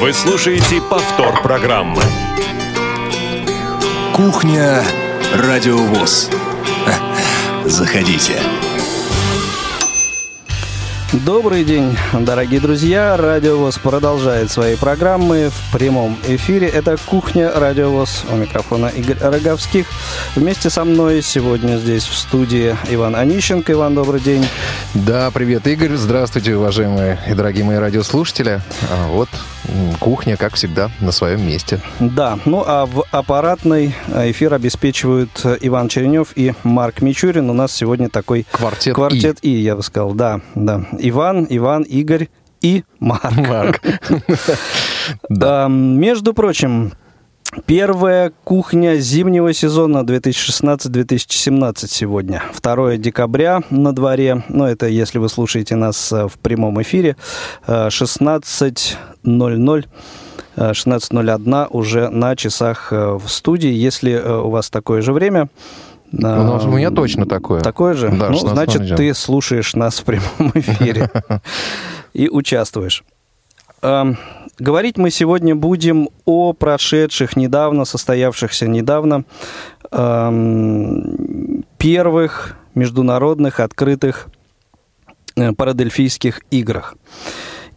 Вы слушаете повтор программы. Кухня Радиовоз. Заходите. Добрый день, дорогие друзья. Радио ВОЗ продолжает свои программы в прямом эфире. Это «Кухня Радио ВОЗ». У микрофона Игорь Роговских. Вместе со мной сегодня здесь в студии Иван Онищенко. Иван, добрый день. Да, привет, Игорь. Здравствуйте, уважаемые и дорогие мои радиослушатели. А вот кухня, как всегда, на своем месте. Да, ну а в аппаратной эфир обеспечивают Иван Черенев и Марк Мичурин. У нас сегодня такой квартет, квартет И. И, я бы сказал, да, да. Иван, Иван, Игорь и Марк. Марк. Да. Между прочим, Первая кухня зимнего сезона 2016-2017 сегодня. 2 декабря на дворе. Ну, это если вы слушаете нас э, в прямом эфире. 16.00. Э, 16.01 э, уже на часах в студии. Если у вас такое же время, у, нас, у меня точно такое. Такое же? Да, ну, значит, ты слушаешь нас в прямом эфире и участвуешь. Говорить мы сегодня будем о прошедших недавно, состоявшихся недавно эм, первых международных открытых э, парадельфийских играх.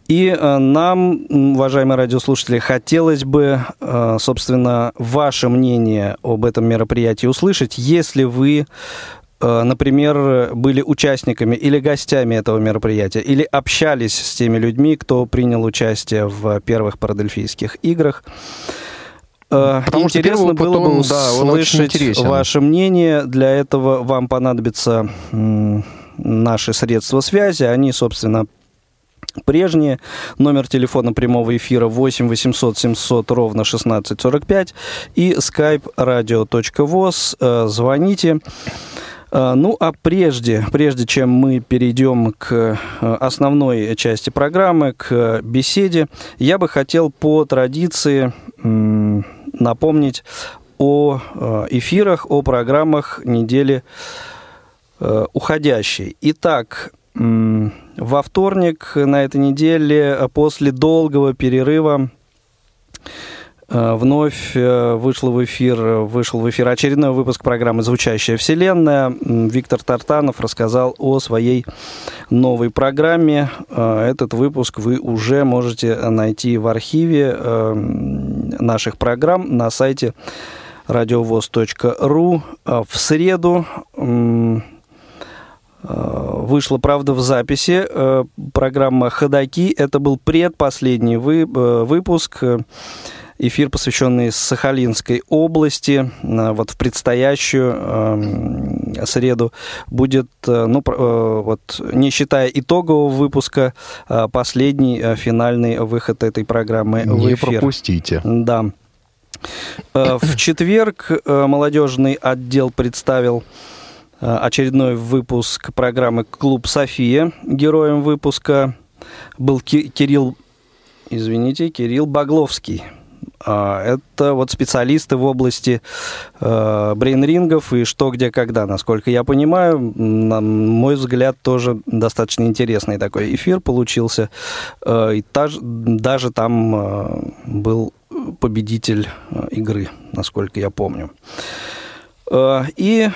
И э, нам, уважаемые радиослушатели, хотелось бы, э, собственно, ваше мнение об этом мероприятии услышать, если вы Э, например, были участниками или гостями этого мероприятия, или общались с теми людьми, кто принял участие в первых парадельфийских играх. Потому интересно что было бы да, услышать ваше мнение. Для этого вам понадобятся наши средства связи. Они, собственно, прежние. Номер телефона прямого эфира 8 800 700 ровно 1645 и skype radio.voz. Э, звоните. А, ну, а прежде, прежде чем мы перейдем к э, основной части программы, к беседе, я бы хотел по традиции напомнить о э, эфирах, о программах недели э, уходящей. Итак, во вторник на этой неделе после долгого перерыва Э, вновь э, вышел в эфир, вышел в эфир очередной выпуск программы «Звучащая вселенная». Виктор Тартанов рассказал о своей новой программе. Э, этот выпуск вы уже можете найти в архиве наших программ на сайте радиовоз.ру. В среду Вышла, правда, в записи программа «Ходоки». Это был предпоследний выпуск эфир, посвященный Сахалинской области. Э, вот в предстоящую э, среду будет, э, ну, вот, не считая итогового выпуска, последний финальный выход этой программы не в эфир. Не пропустите. Да. В четверг молодежный отдел представил очередной выпуск программы «Клуб София». Героем выпуска был Кирилл, извините, Кирилл Багловский. А, это вот специалисты в области э, брейнрингов и что, где, когда. Насколько я понимаю, на мой взгляд, тоже достаточно интересный такой эфир получился. Э, и таж, даже там э, был победитель игры, насколько я помню. И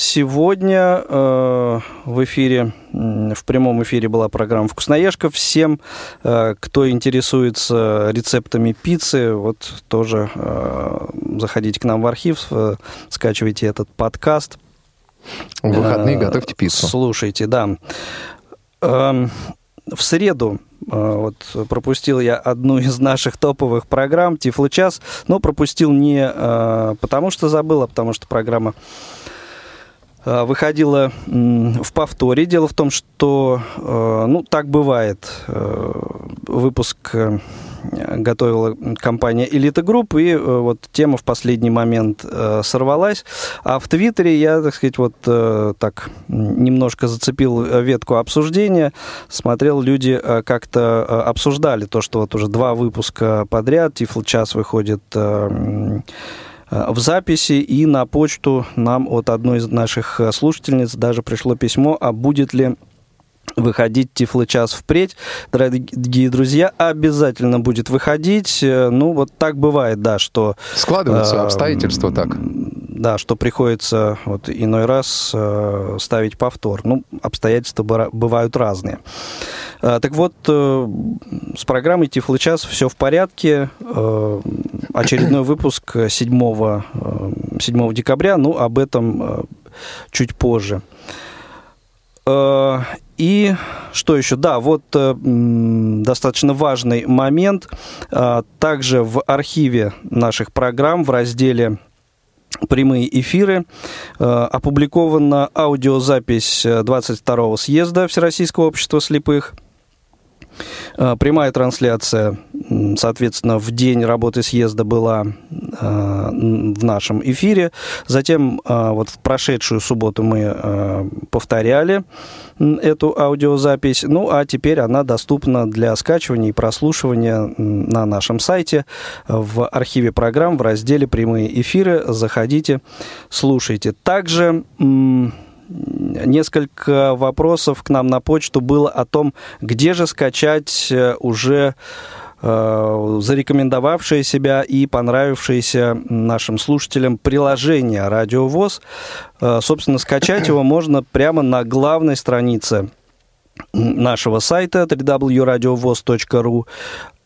Сегодня э, в эфире, в прямом эфире была программа «Вкусноежка». Всем, э, кто интересуется рецептами пиццы, вот тоже э, заходите к нам в архив, э, скачивайте этот подкаст. В выходные э, готовьте пиццу. Слушайте, да. Э, в среду э, вот пропустил я одну из наших топовых программ «Тифло-час», но пропустил не э, потому, что забыл, а потому что программа выходила в повторе. Дело в том, что, э, ну, так бывает, э, выпуск готовила компания Elite Group, и вот тема в последний момент сорвалась. А в Твиттере я, так сказать, вот так немножко зацепил ветку обсуждения, смотрел, люди как-то обсуждали то, что вот уже два выпуска подряд, Тифл час выходит Э, в записи, и на почту нам от одной из наших э, слушательниц даже пришло письмо, а будет ли выходить Тифло-час впредь. Дорогие друзья, обязательно будет выходить. Э, ну, вот так бывает, да, что... Складываются э, обстоятельства так. Да, что приходится вот иной раз э, ставить повтор. Ну, обстоятельства бывают разные. Э, так вот, э, с программой Тифло-час все в порядке. Э, очередной выпуск 7, 7 декабря, ну, об этом э, чуть позже. Э, и что еще? Да, вот э, достаточно важный момент. Э, также в архиве наших программ в разделе прямые эфиры. Опубликована аудиозапись 22-го съезда Всероссийского общества слепых – Э, прямая трансляция, соответственно, в день работы съезда была э, в нашем эфире. Затем э, вот в прошедшую субботу мы повторяли эту аудиозапись. Ну, а теперь она доступна для скачивания и прослушивания на нашем сайте в архиве программ в разделе «Прямые эфиры». Заходите, слушайте. Также несколько вопросов к нам на почту было о том, где же скачать э, уже э, зарекомендовавшее себя и понравившееся нашим слушателям приложение «Радио ВОЗ». Э, собственно, скачать его можно прямо на главной странице нашего сайта www.radiovoz.ru.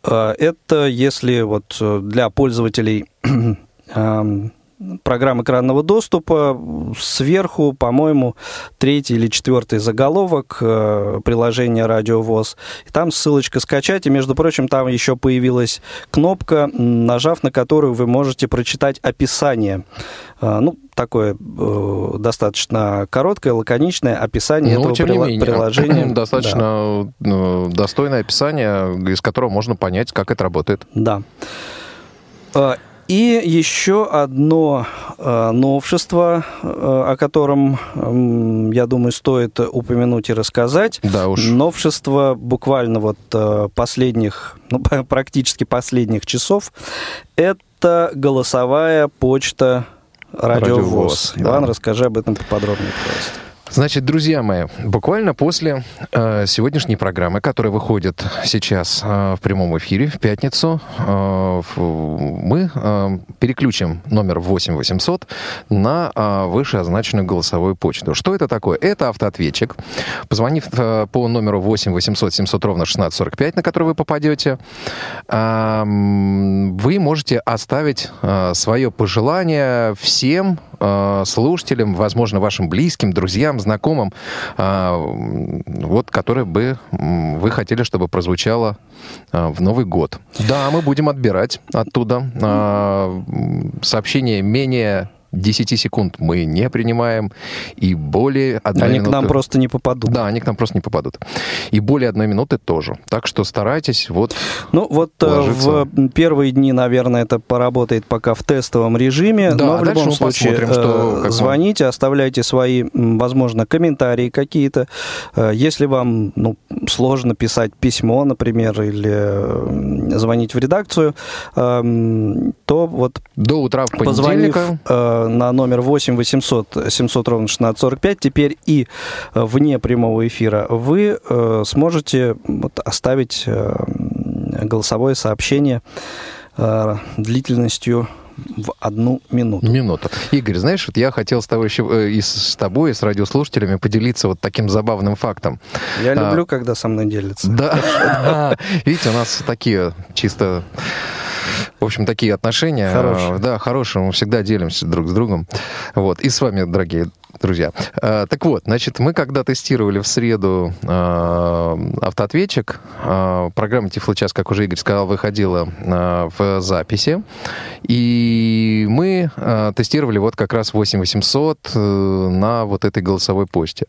Это если вот для пользователей программ экранного доступа. Сверху, по-моему, третий или четвертый заголовок э, приложения «Радио ВОЗ». И там ссылочка «Скачать». И, между прочим, там еще появилась кнопка, нажав на которую вы можете прочитать описание. Э, ну, такое э, достаточно короткое, лаконичное описание ну, этого тем прила- менее, приложения. Достаточно да. достойное описание, из которого можно понять, как это работает. Да. И еще одно э, новшество, э, о котором, я думаю, стоит упомянуть и рассказать. Да уж. Новшество буквально вот э, последних, ну, практически последних часов, это голосовая почта Радиовоз. Радиовоз Иван, да. расскажи об этом поподробнее, пожалуйста. Значит, друзья мои, буквально после э, сегодняшней программы, которая выходит сейчас э, в прямом эфире в пятницу, э, мы э, переключим номер 8 800 на э, вышеозначенную голосовую почту. Что это такое? Это автоответчик. Позвонив э, по номеру 8 800 700 ровно 1645, на который вы попадете, э, вы можете оставить э, свое пожелание всем э, слушателям, возможно, вашим близким, друзьям, знакомым, э, вот, которое бы вы хотели, чтобы прозвучало э, в Новый год. Да, мы будем отбирать оттуда сообщения менее 10 секунд мы не принимаем, и более одной Они минуты... к нам просто не попадут. Да, они к нам просто не попадут. И более одной минуты тоже. Так что старайтесь вот Ну вот э, ложиться. в первые дни, наверное, это поработает пока в тестовом режиме, да, но в любом случае посмотрим, что, э, звоните, оставляйте свои, возможно, комментарии какие-то. Э, если вам ну, сложно писать письмо, например, или звонить в редакцию, то вот до утра в понедельника на номер 8 800 700 ровно 1645, теперь и э, вне прямого эфира, вы э, сможете вот, оставить э, голосовое сообщение длительностью в одну минуту. Минуту. Игорь, знаешь, вот я хотел с тобой еще и с тобой, и с радиослушателями поделиться вот таким забавным фактом. Я а, люблю, когда со мной делятся. Да. Видите, у нас такие чисто в общем, такие отношения. Хорошие. Да, хорошие. Мы всегда делимся друг с другом. Вот. И с вами, дорогие друзья. А, так вот, значит, мы когда тестировали в среду а, автоответчик, а, программа Тифлочас, как уже Игорь сказал, выходила в записи, и мы тестировали вот как раз 8800 э, на вот этой голосовой почте.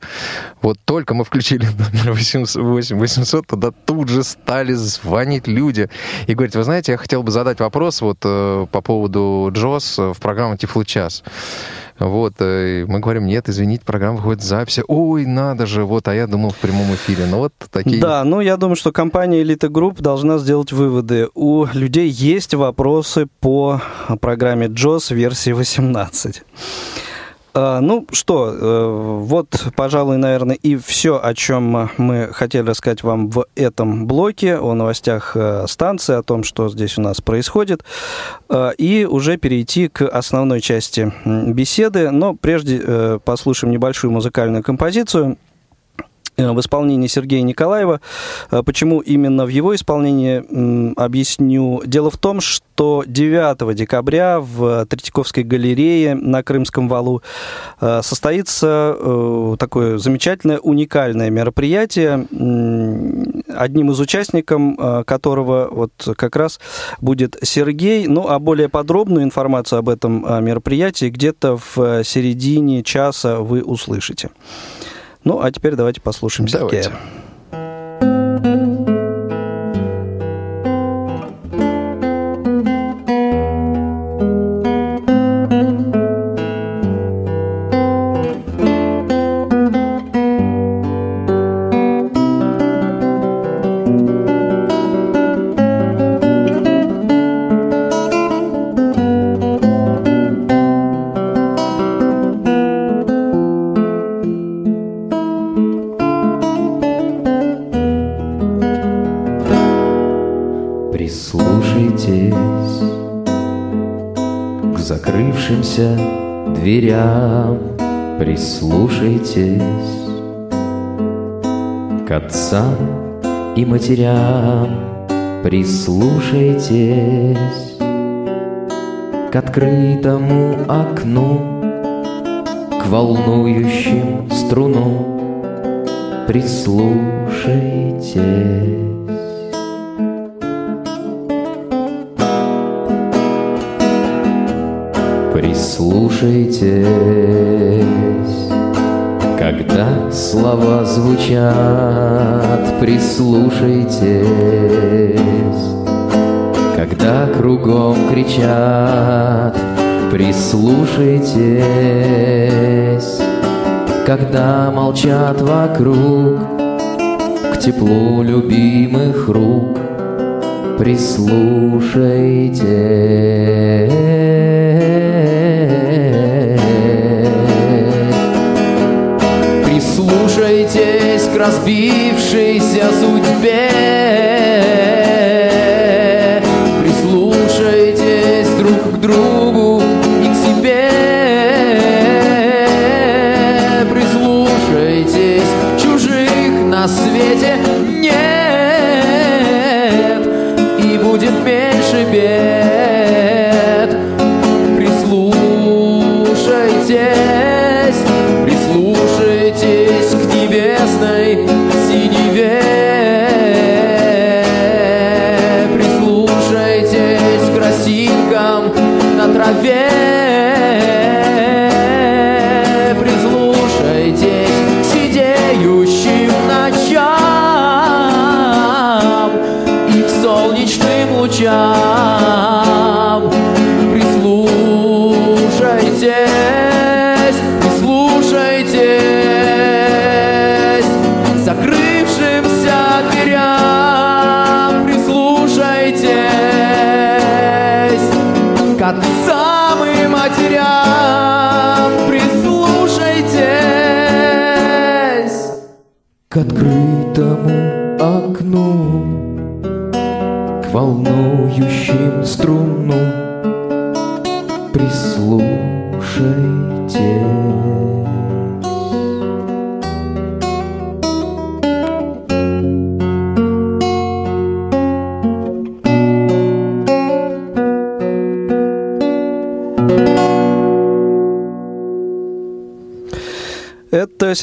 Вот только мы включили номер 8800, туда тут же стали звонить люди и говорить, вы знаете, я хотел бы задать вопрос вот э, по поводу Джос в программу Тифлочас. Вот, э, мы говорим, нет, извините, программа выходит в записи. Ой, надо же, вот, а я думал в прямом эфире. Ну вот такие... Да, ну я думаю, что компания Elite Group должна сделать выводы. У людей есть вопросы по программе JOS версии 18. А, ну что, э, вот, пожалуй, наверное, и все, о чем мы хотели рассказать вам в этом блоке, о новостях э, станции, о том, что здесь у нас происходит, э, и уже перейти к основной части беседы. Но прежде послушаем небольшую музыкальную композицию – в исполнении Сергея Николаева. Э, почему именно в его исполнении, объясню. Дело в том, что 9 декабря в Третьяковской галерее на Крымском валу э, состоится такое замечательное, уникальное мероприятие, одним из участников которого вот как раз будет Сергей. Ну, а более подробную информацию об этом мероприятии где-то в середине часа вы услышите. Ну, а теперь давайте послушаем давайте. Сергея. Закрывшимся дверям. Прислушайтесь К отцам и матерям. Прислушайтесь К открытому окну, к волнующим струну прислушайтесь Прислушайтесь, когда слова звучат, прислушайтесь, когда кругом кричат, прислушайтесь, когда молчат вокруг, к теплу любимых рук, прислушайтесь. Разбившейся судьбе. Прислушайтесь друг к другу и к себе. Прислушайтесь, чужих на свете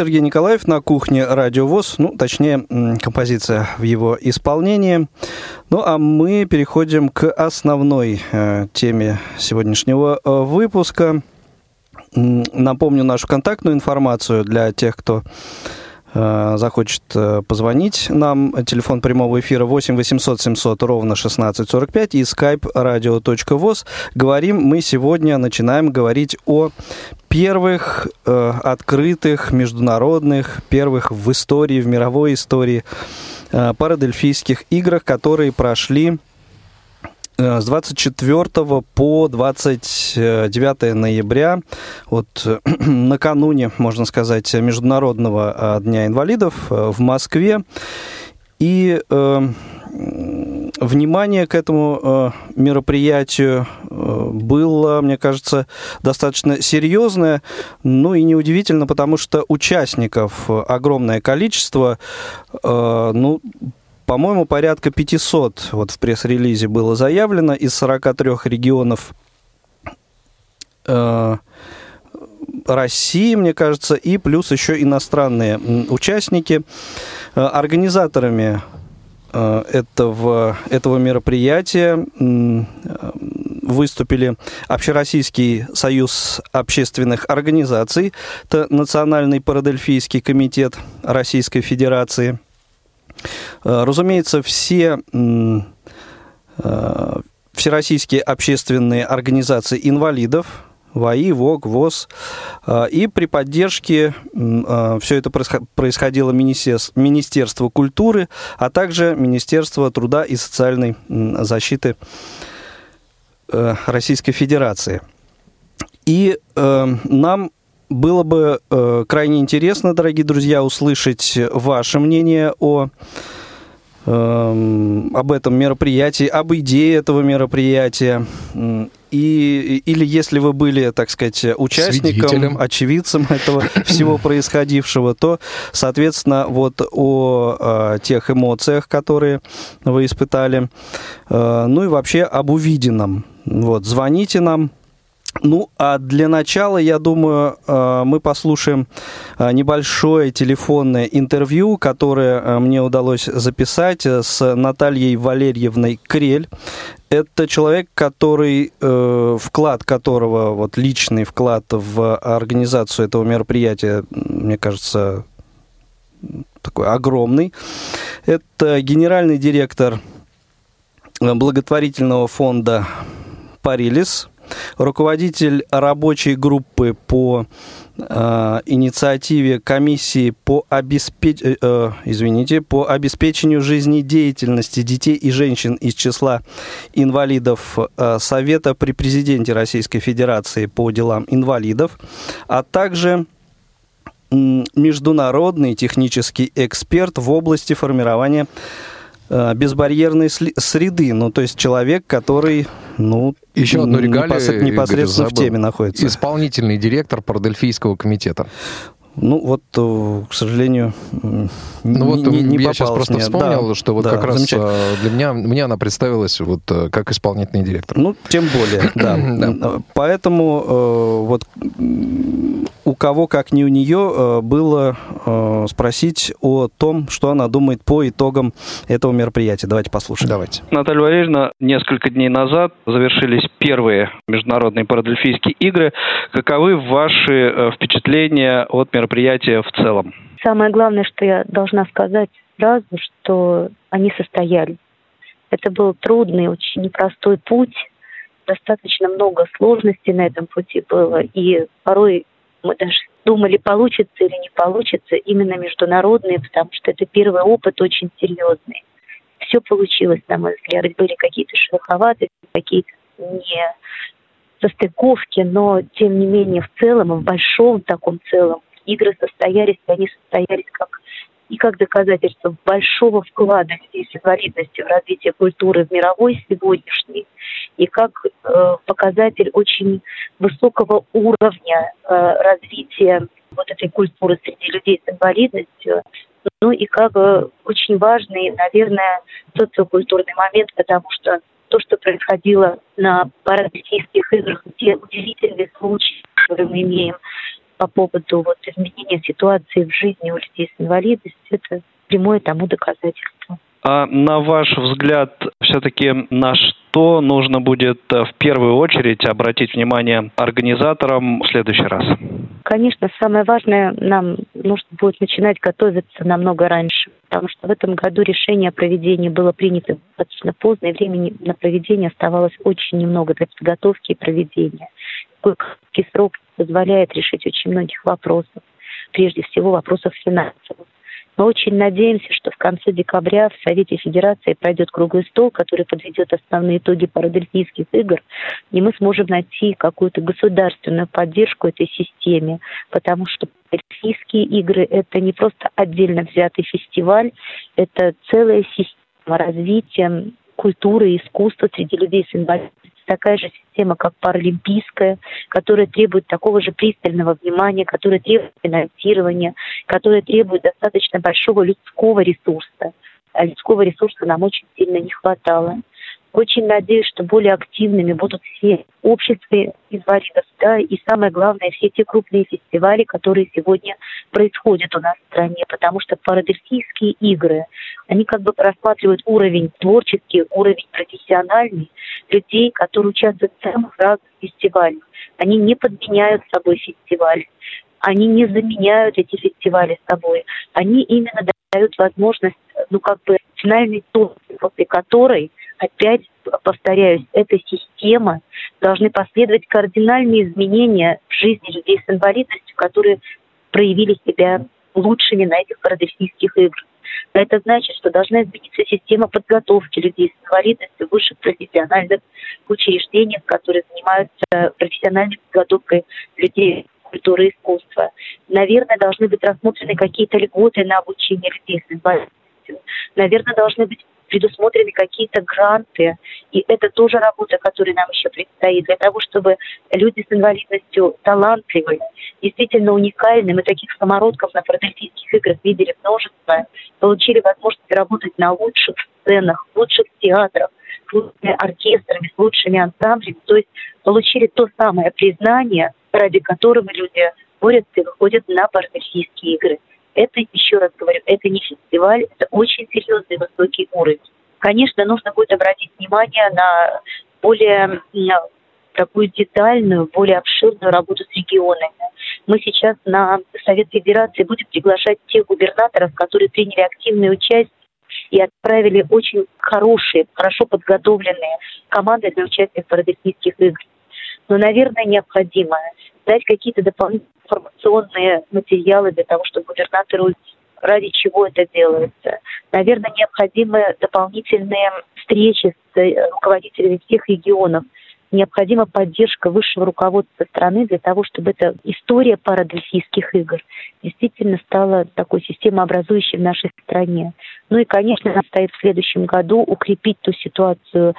Сергей Николаев на кухне Радио ВОЗ, ну, точнее, композиция в его исполнении. Ну, а мы переходим к основной э, теме сегодняшнего э, выпуска. Напомню нашу контактную информацию для тех, кто захочет э, позвонить нам, телефон прямого эфира 8 800 700 ровно 1645 и skype radio.voz. Говорим мы сегодня, начинаем говорить о первых э, открытых международных, первых в истории, в мировой истории э, парадельфийских играх, которые прошли С 24 по 29 ноября, вот накануне, можно сказать, Международного Дня инвалидов в Москве. И э, внимание к этому э, мероприятию э, было, мне кажется, достаточно серьезное. Ну и неудивительно, потому что участников огромное количество. Э, ну, по-моему, порядка 500 вот в пресс-релизе было заявлено из 43 регионов России, мне кажется, и плюс еще иностранные участники. Организаторами Э, этого, этого мероприятия выступили Общероссийский союз общественных организаций, это Национальный парадельфийский комитет Российской Федерации. Э, разумеется, все э, всероссийские общественные организации инвалидов, ВАИ, ВОК, ВОЗ. А, и при поддержке все это происходило Министерство культуры, а также Министерство труда и социальной защиты э, Российской Федерации. И э, нам было бы э, крайне интересно, дорогие друзья, услышать ваше мнение о эм, об этом мероприятии, об идее этого мероприятия. И, или если вы были, так сказать, участником, очевидцем этого всего происходившего, то, соответственно, вот о, о тех эмоциях, которые вы испытали, э, ну и вообще об увиденном. Вот, звоните нам, ну, а для начала, я думаю, э, мы послушаем э, небольшое телефонное интервью, которое э, мне удалось записать с Натальей Валерьевной Крель. Это человек, который, вклад которого, вот личный вклад в организацию этого мероприятия, мне кажется, такой огромный. Это генеральный директор благотворительного фонда «Парилис», руководитель рабочей группы по э, инициативе комиссии по, обеспеч... Э, э, извините, по обеспечению жизнедеятельности детей и женщин из числа инвалидов э, Совета при президенте Российской Федерации по делам инвалидов, а также международный технический эксперт в области формирования безбарьерной среды. Ну, то есть человек, который, ну, еще одну регалию, непосредственно Игорь, в теме находится. Исполнительный директор Парадельфийского комитета. Ну, вот, э, к сожалению, ну, вот не, не я сейчас просто мне. вспомнил, да, что вот да, как раз э, для меня, мне она представилась вот как исполнительный директор. Ну, тем более, да. Поэтому вот у кого, как не у нее, э, было э, спросить о том, что она думает по итогам этого мероприятия. Давайте послушаем. Давайте. Наталья Валерьевна, несколько дней назад завершились первые международные парадельфийские игры. Каковы ваши э, впечатления от мероприятия в целом? Самое главное, что я должна сказать сразу, что они состоялись. Это был трудный, очень непростой путь, достаточно много сложностей на этом пути было, и порой мы даже думали, получится или не получится, именно международные, потому что это первый опыт очень серьезный. Все получилось, на мой взгляд. Были какие-то шероховатости, какие-то не состыковки, но тем не менее в целом, в большом таком целом, игры состоялись, они состоялись как и как доказательство большого вклада людей с инвалидностью в развитие культуры в мировой сегодняшней, и как э, показатель очень высокого уровня э, развития вот этой культуры среди людей с инвалидностью, ну и как бы очень важный, наверное, социокультурный момент, потому что то, что происходило на паралимпийских играх, те удивительные случаи, которые мы имеем по поводу вот изменения ситуации в жизни у людей с инвалидностью, это прямое тому доказательство. А на ваш взгляд, все-таки на что нужно будет э, в первую очередь обратить внимание организаторам в следующий раз? Конечно, самое важное, нам нужно будет начинать готовиться намного раньше, потому что в этом году решение о проведении было принято достаточно поздно, и времени на проведение оставалось очень немного для подготовки и проведения. Короткий срок позволяет решить очень многих вопросов, прежде всего вопросов финансовых. Мы очень надеемся, что в конце декабря в Совете Федерации пройдет круглый стол, который подведет основные итоги парадельфийских игр, и мы сможем найти какую-то государственную поддержку этой системе, потому что парадельфийские игры – это не просто отдельно взятый фестиваль, это целая система развития культуры и искусства среди людей с инвалидностью такая же система, как паралимпийская, которая требует такого же пристального внимания, которая требует финансирования, которая требует достаточно большого людского ресурса. А людского ресурса нам очень сильно не хватало. Очень надеюсь, что более активными будут все общества инвалидов, да, и самое главное, все те крупные фестивали, которые сегодня происходят у нас в стране, потому что парадельфийские игры, они как бы просматривают уровень творческий, уровень профессиональный людей, которые участвуют в самых разных фестивалях. Они не подменяют собой фестиваль, они не заменяют эти фестивали собой, они именно дают возможность, ну как бы финальной точки, после которой опять повторяюсь, эта система должны последовать кардинальные изменения в жизни людей с инвалидностью, которые проявили себя лучшими на этих парадельфийских играх. это значит, что должна измениться система подготовки людей с инвалидностью в высших профессиональных учреждениях, которые занимаются профессиональной подготовкой людей культуры и искусства. Наверное, должны быть рассмотрены какие-то льготы на обучение людей с инвалидностью. Наверное, должны быть предусмотрены какие-то гранты, и это тоже работа, которая нам еще предстоит, для того, чтобы люди с инвалидностью талантливые, действительно уникальные, мы таких самородков на парадельфийских играх видели множество, получили возможность работать на лучших сценах, лучших театрах, с лучшими оркестрами, с лучшими ансамблями, то есть получили то самое признание, ради которого люди борются и выходят на парадельфийские игры. Это, еще раз говорю, это не фестиваль, это очень серьезный высокий уровень. Конечно, нужно будет обратить внимание на более такую детальную, более обширную работу с регионами. Мы сейчас на Совет Федерации будем приглашать тех губернаторов, которые приняли активное участие и отправили очень хорошие, хорошо подготовленные команды для участия в парадельфийских играх. Но, наверное, необходимо дать какие-то дополнительные информационные материалы для того, чтобы губернатору ради чего это делается. Наверное, необходимы дополнительные встречи с э, руководителями всех регионов. Необходима поддержка высшего руководства страны для того, чтобы эта история парадельфийских игр действительно стала такой системообразующей в нашей стране. Ну и, конечно, нам стоит в следующем году укрепить ту ситуацию,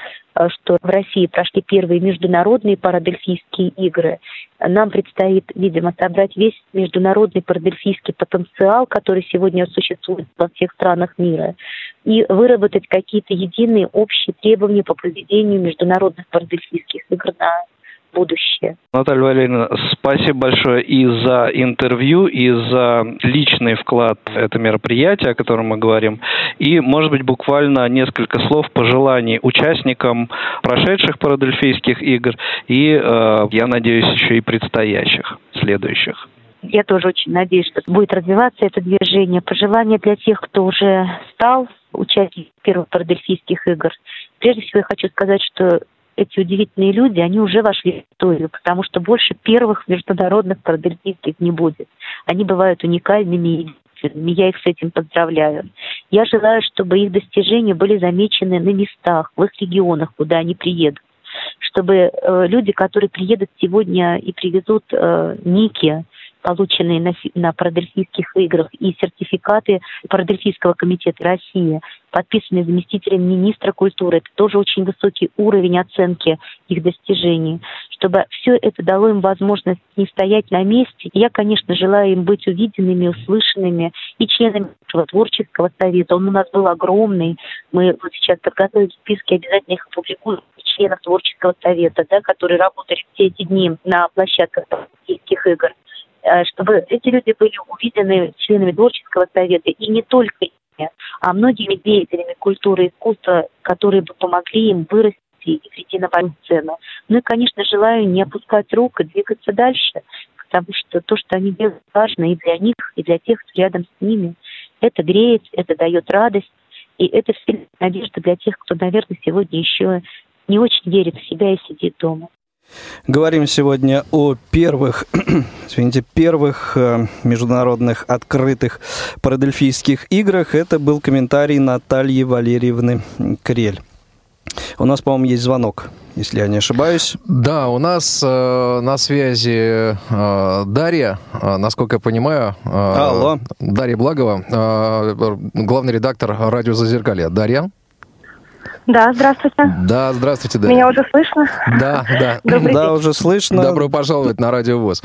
что в России прошли первые международные парадельфийские игры. Нам предстоит, видимо, собрать весь международный парадельфийский потенциал, который сегодня существует во всех странах мира, и выработать какие-то единые общие требования по проведению международных парадельфийских игр на будущее. Наталья Валерьевна, спасибо большое и за интервью, и за личный вклад в это мероприятие, о котором мы говорим. И, может быть, буквально несколько слов пожеланий участникам прошедших парадельфийских игр и, э, я надеюсь, еще и предстоящих, следующих. Я тоже очень надеюсь, что будет развиваться это движение. Пожелания для тех, кто уже стал участником первых парадельфийских игр. Прежде всего, я хочу сказать, что эти удивительные люди, они уже вошли в историю, потому что больше первых международных парадельфийских не будет. Они бывают уникальными и я их с этим поздравляю. Я желаю, чтобы их достижения были замечены на местах, в их регионах, куда они приедут. Чтобы э, люди, которые приедут сегодня и привезут э, ники, полученные на, на парадельфийских играх, и сертификаты Парадельфийского комитета России, подписанные заместителем министра культуры. Это тоже очень высокий уровень оценки их достижений. Чтобы все это дало им возможность не стоять на месте. я, конечно, желаю им быть увиденными, услышанными и членами нашего творческого совета. Он у нас был огромный. Мы вот сейчас подготовили списки, обязательно их опубликуем членов творческого совета, да, которые работали все эти дни на площадках Паралимпийских игр. Э, чтобы эти люди были увидены членами творческого совета, и не только ими, а многими деятелями культуры и искусства, которые бы помогли им вырасти и прийти на сцену. Ну и, конечно, желаю не опускать рук и двигаться дальше, потому что то, что они делают, важно и для них, и для тех, кто рядом с ними. Это греет, это дает радость, и это все надежда для тех, кто, наверное, сегодня еще не очень верит в себя и сидит дома. Говорим сегодня о первых, извините, первых э, международных открытых парадельфийских играх. Это был комментарий Натальи Валерьевны Крель. У нас, по-моему, есть звонок, если я не ошибаюсь. Да, у нас э, на связи э, Дарья, э, насколько я понимаю. Э, Алло. Дарья Благова, э, главный редактор радио «Зазеркалье». Дарья? Да, здравствуйте. Да, здравствуйте, Дарья. Меня уже слышно? Да, да. Добрый да, день. уже слышно. Добро пожаловать на Радио ВОЗ.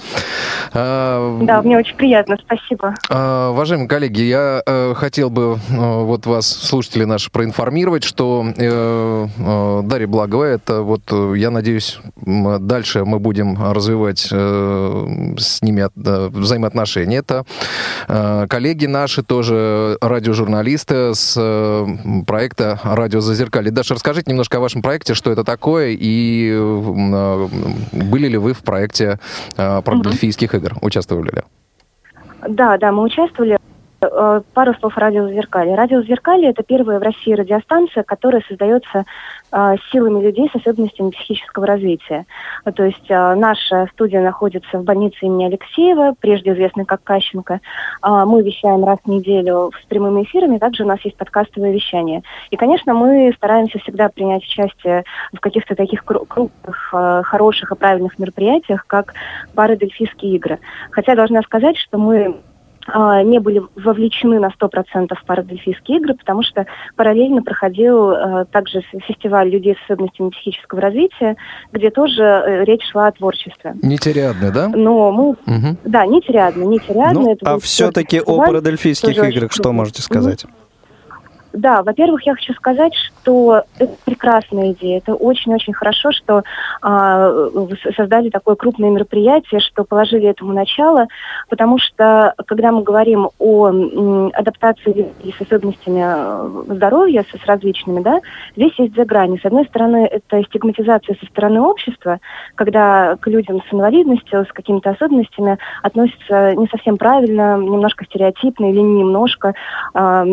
А, Да, мне очень приятно, спасибо. а, Уважаемые коллеги, я э, хотел бы э, вот вас, слушатели наши, проинформировать, что э, Дарья Благова, это вот, я надеюсь, дальше мы будем развивать с ними от- взаимоотношения. Это коллеги наши, тоже радиожурналисты с проекта «Радио Зазеркалье». Даша, расскажите немножко о вашем проекте, что это такое, и э, были ли вы в проекте э, парадельфийских игр, участвовали ли? Да, да, мы участвовали. Э, Пару слов о радио «Зеркалье». Радио «Зеркалье» — это первая в России радиостанция, которая создается силами людей с особенностями психического развития. Э, То есть э, наша студия находится в больнице имени Алексеева, прежде известной как Кащенко. Мы вещаем раз в неделю с прямыми эфирами, также у нас есть подкастовое вещание. И, конечно, мы стараемся всегда принять участие в каких-то таких кру- крупных, хороших и правильных мероприятиях, как парадельфийские игры. Хотя должна сказать, что мы а, не были вовлечены на 100% в парадельфийские игры, потому что параллельно проходил а, также фестиваль людей с особенностями психического развития, где тоже э, речь шла о творчестве. Нетериадны, да? Но мы, Мгм. да, не терядно, не терядно. Ну, а все-таки о парадельфийских играх что можете сказать? Да, во-первых, я хочу сказать, что это прекрасная идея. Это очень-очень хорошо, что с- создали такое крупное мероприятие, что положили этому начало, потому что, когда мы говорим о м, адаптации людей с особенностями э, здоровья, с, с различными, да, здесь есть две грани. С одной стороны, это стигматизация со стороны общества, когда к людям с инвалидностью, с какими-то особенностями относятся не совсем правильно, немножко стереотипно или не немножко. А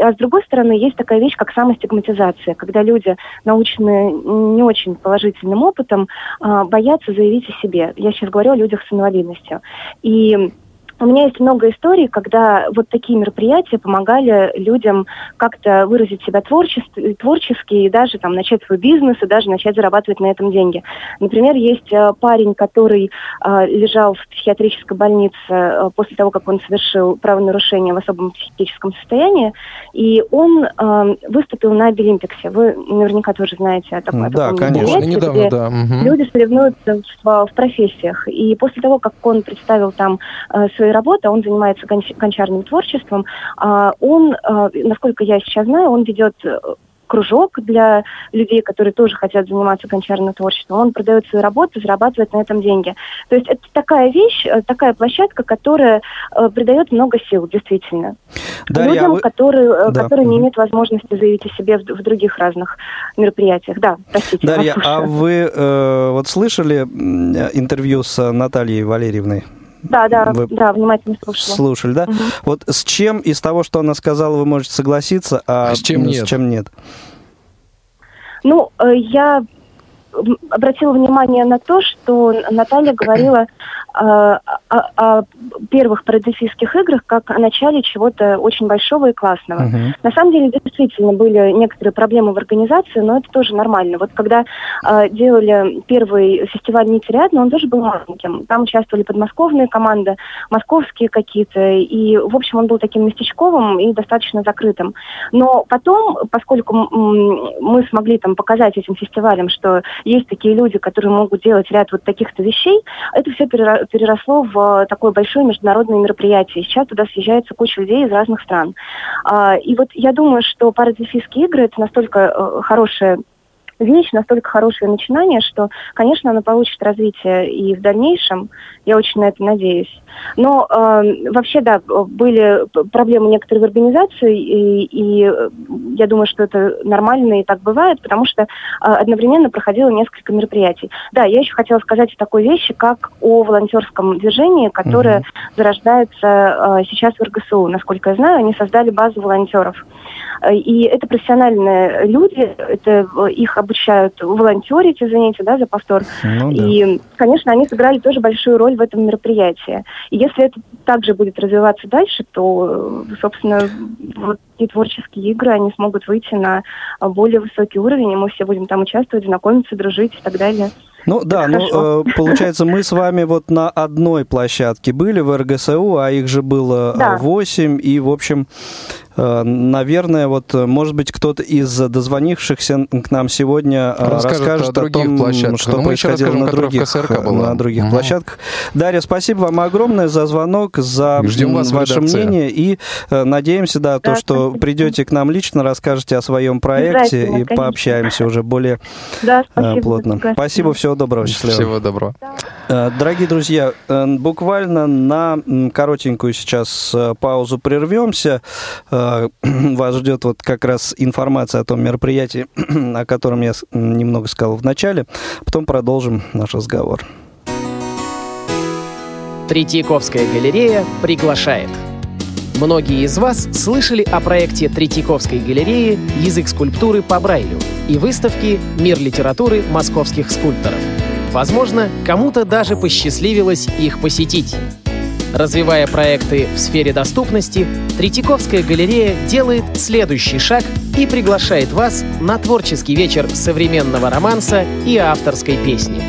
а с другой стороны, есть такая вещь, как самостигматизация, когда люди, наученные не очень положительным опытом, а, боятся заявить о себе. Я сейчас говорю о людях с инвалидностью. И у меня есть много историй, когда вот такие мероприятия помогали людям как-то выразить себя творчески, творчески и даже там начать свой бизнес, и даже начать зарабатывать на этом деньги. Например, есть э, парень, который э, лежал в психиатрической больнице э, после того, как он совершил правонарушение в особом психическом состоянии, и он э, выступил на Обилимпиксе. Вы наверняка тоже знаете о таком, Да, таком конечно. Недавно, где да. мгм. Люди соревнуются в, в профессиях. И после того, как он представил там э, свои работы, он занимается гонч- гончарным творчеством, а, он, э, насколько я сейчас знаю, он ведет э, кружок для людей, которые тоже хотят заниматься гончарным творчеством. Он продает свои работы, зарабатывает на этом деньги. То есть это такая вещь, э, такая площадка, которая э, придает много сил, действительно. Дарья, а Людям, вы- которые, Да. которые не имеют возможности заявить о себе в, в других разных мероприятиях. Да, простите. Дарья, а вы э, вот слышали интервью с Натальей Валерьевной? Да, да, Вы да, внимательно слушала. Слушали, да? Мгм. Вот с чем из того, что она сказала, вы можете согласиться, а, А с чем нет? С чем нет? Ну, э, я обратила внимание на то, что Наталья говорила э, о, о первых парадельфийских играх как о начале чего-то очень большого и классного. Мгм. На самом деле, действительно, были некоторые проблемы в организации, но это тоже нормально. Вот когда э, делали первый фестиваль «Нетериадно», он тоже был маленьким. Там участвовали подмосковные команды, московские какие-то, и, в общем, он был таким местечковым и достаточно закрытым. Но потом, поскольку мы смогли там показать этим фестивалям, что есть такие люди, которые могут делать ряд вот таких-то вещей, это все переросло в э, такое большое международное мероприятие. Сейчас туда съезжается куча людей из разных стран. А, И вот я думаю, что парадельфийские игры это настолько э, хорошая вещь, настолько хорошее начинание, что, конечно, оно получит развитие и в дальнейшем. Я очень на это надеюсь. Но э, вообще, да, были проблемы некоторые в организации, и, и э, я думаю, что это нормально и так бывает, потому что э, одновременно проходило несколько мероприятий. Да, я еще хотела сказать о такой вещи, как о волонтерском движении, которое Мгм. зарождается э, сейчас в РГСУ. Насколько я знаю, они создали базу волонтеров. Э, И это профессиональные люди, это э, их обучают волонтерить, извините, да, за повтор. Ну, да. И, конечно, они сыграли тоже большую роль в этом мероприятии. И если это также будет развиваться дальше, то, э, собственно, вот эти творческие игры, они смогут выйти на более высокий уровень, и мы все будем там участвовать, знакомиться, дружить и так далее. Ну да, ну э, получается, мы с вами вот на одной площадке были в РГСУ, а их же было Да. 8, и, в общем, э, наверное, вот, э, может быть, кто-то из дозвонившихся к нам сегодня э, Расскажет расскажет о о, других том, площадках. что Ну, мы еще происходило расскажем, на других, э, на других Мгм. площадках. Дарья, спасибо вам огромное за звонок, за Ждем вас в ваше мнение, и э, надеемся, да, то, что спасибо. придете к нам лично, расскажете о своем проекте и конечно. пообщаемся уже более Да, э, спасибо. плотно. приглашение. Спасибо, всего доброго, счастливо. Всего доброго. Э, Дорогие друзья, э, буквально на коротенькую сейчас э, паузу прервемся. Э, Вас ждет вот как раз информация о том мероприятии, о котором я немного сказал в начале. Потом продолжим наш разговор. Третьяковская галерея приглашает. Многие из вас слышали о проекте Третьяковской галереи «Язык скульптуры по Брайлю» и выставки «Мир литературы московских скульпторов». Возможно, кому-то даже посчастливилось их посетить. Развивая проекты в сфере доступности, Третьяковская галерея делает следующий шаг и приглашает вас на творческий вечер современного романса и авторской песни.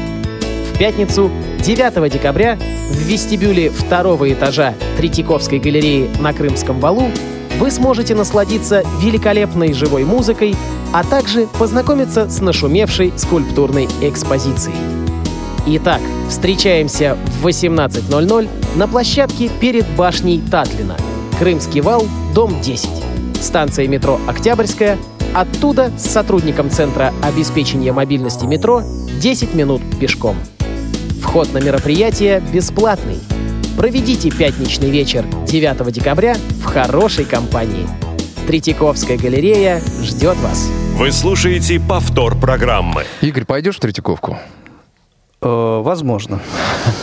В пятницу, 9 декабря, в вестибюле второго этажа Третьяковской галереи на Крымском валу вы сможете насладиться великолепной живой музыкой, а также познакомиться с нашумевшей скульптурной экспозицией. Итак, встречаемся в 18.00 на площадке перед башней Татлина. Крымский вал, дом 10. Станция метро «Октябрьская». Оттуда с сотрудником Центра обеспечения мобильности метро 10 минут пешком. Вход на мероприятие бесплатный. Проведите пятничный вечер 9 декабря в хорошей компании. Третьяковская галерея ждет вас. Вы слушаете повтор программы. Игорь, пойдешь в Третьяковку? Э, Возможно.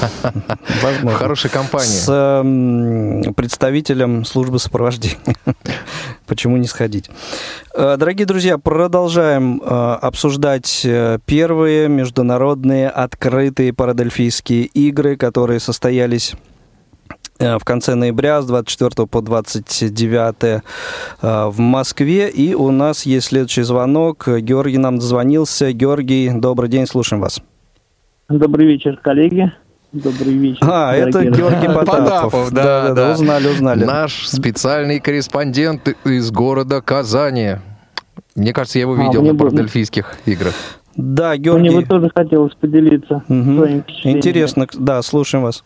Возможно. хорошей компании. С м, представителем службы сопровождения. Почему не сходить? Э, Дорогие друзья, продолжаем э, обсуждать первые международные открытые парадельфийские игры, которые состоялись в конце ноября с 24 по 29 э, в Москве. И у нас есть следующий звонок. Георгий нам дозвонился. Георгий, добрый день, слушаем вас. Добрый вечер, коллеги. Добрый вечер. А, это дорогие Георгий Потапов. Потапов, да, да. Узнали, узнали. Наш специальный корреспондент из города Казани. Мне кажется, я его А, видел мне на было- парадельфийских играх. Да, Мне Георгий. бы тоже хотелось поделиться своими впечатлениями. Интересно, да, слушаем вас.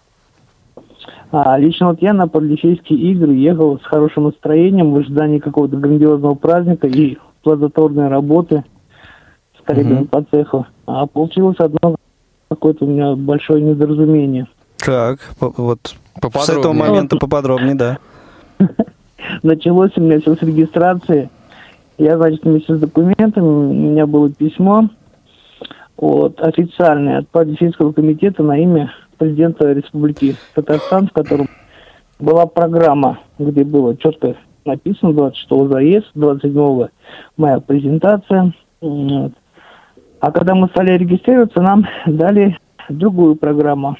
А, лично вот я на Паралимпийские игры ехал с хорошим настроением в ожидании какого-то грандиозного праздника и плодотворной работы с коллегами Мгм. по цеху. А получилось одно какое-то у меня большое недоразумение. Так, по- вот с этого момента поподробнее, да. Началось у меня все с регистрации. Я, значит, вместе с документами, у меня было письмо от официальное от Паралимпийского комитета на имя президента Республики Татарстан, в котором была программа, где было четко написано 26 заезд, 27 моя презентация. Вот. А когда мы стали регистрироваться, нам дали другую программу.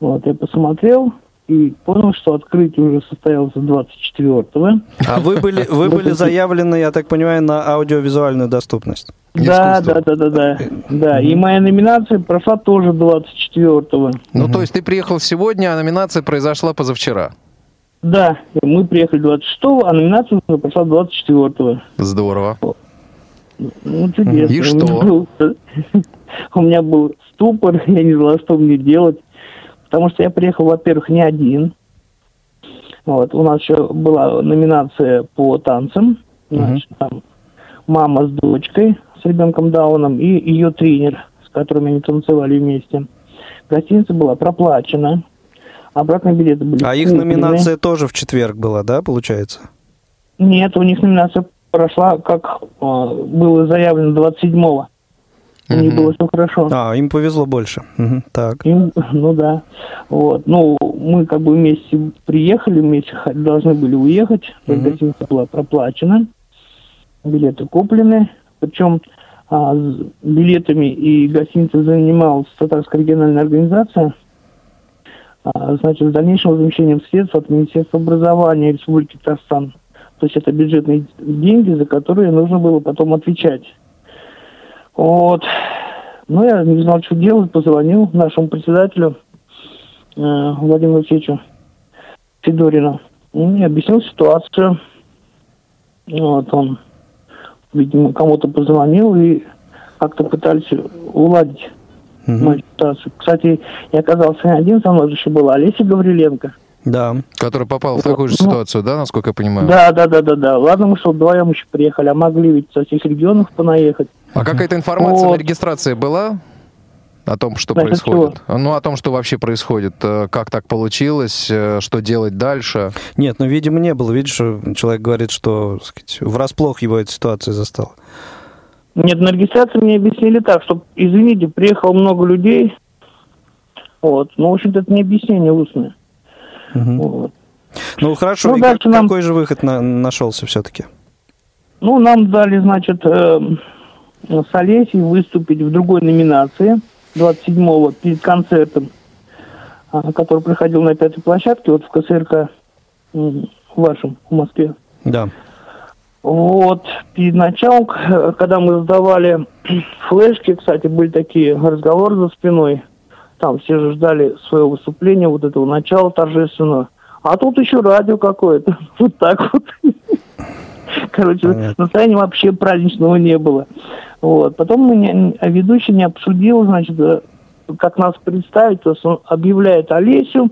Вот, я посмотрел и понял, что открытие уже состоялось 24-го. А вы были, вы были заявлены, я так понимаю, на аудиовизуальную доступность. Да, да, да, да, да. Да, и моя номинация прошла тоже 24-го. Ну, то есть ты приехал сегодня, а номинация произошла позавчера. Да, мы приехали 26-го, а номинация уже прошла 24-го. Здорово. Ну, чудесно. И У что? меня был- У меня был ступор, я не знала, что мне делать. Потому что я приехал, во-первых, не один. Вот, у нас еще была номинация по танцам. Значит, там мама с дочкой, с ребенком Дауном, и ее тренер, с которым они танцевали вместе. Гостиница была проплачена. Обратные билеты были А их номинация тоже в четверг была, да, получается? Нет, у них номинация прошла, как э, было заявлено 27-го. У них было все хорошо. А, им повезло больше. Мгм, Так. Им- ну да. Вот. Ну, мы как бы вместе приехали, вместе должны были уехать. Гостиница была проплачена. Билеты куплены. Причем а, билетами и гостиницей занималась татарская региональная организация. А, значит, с дальнейшим возмещением средств от Министерства образования Республики Татарстан. То есть это бюджетные деньги, за которые нужно было потом отвечать. Вот. Ну, я не знал, что делать, позвонил нашему председателю э, Владимиру Алексеевичу Федорину. И объяснил ситуацию. Вот он, видимо, кому-то позвонил и как-то пытались уладить угу. мою ситуацию. Кстати, я оказался не один, со мной еще была Олеся Гавриленко. Да. Который попал в такую же ну, ситуацию, да, насколько я понимаю? Да, да, да, да, да. Ладно, мы что, вдвоем еще приехали, а могли ведь со всех регионов понаехать. А какая-то информация вот. на регистрации была? О том, что Значит, происходит. Чего? Ну, о том, что вообще происходит. Э, как так получилось, э, что делать дальше. Нет, ну, видимо, не было. Видишь, человек говорит, что сказать, врасплох его эта ситуация застала. Нет, на регистрации мне объяснили так, что, извините, приехало много людей. Вот. Ну, в общем-то, это не объяснение устное. Угу. Вот. Ну, хорошо. Ну, и как, нам... какой же выход на, нашелся все-таки? Ну, нам дали, значит, э, с Олесей выступить в другой номинации 27-го перед концертом, э, который проходил на пятой площадке, вот в КСРК э, вашем в Москве. Да. Вот, перед началом, когда мы сдавали флешки, кстати, были такие разговоры за спиной, там все же ждали своего выступления, вот этого начала торжественного. А тут еще радио какое-то. Вот так вот. Короче, Понятно. настроения вообще праздничного не было. Вот. Потом мы не, а ведущий не обсудил, значит, э, как нас представить, то есть он объявляет Олесю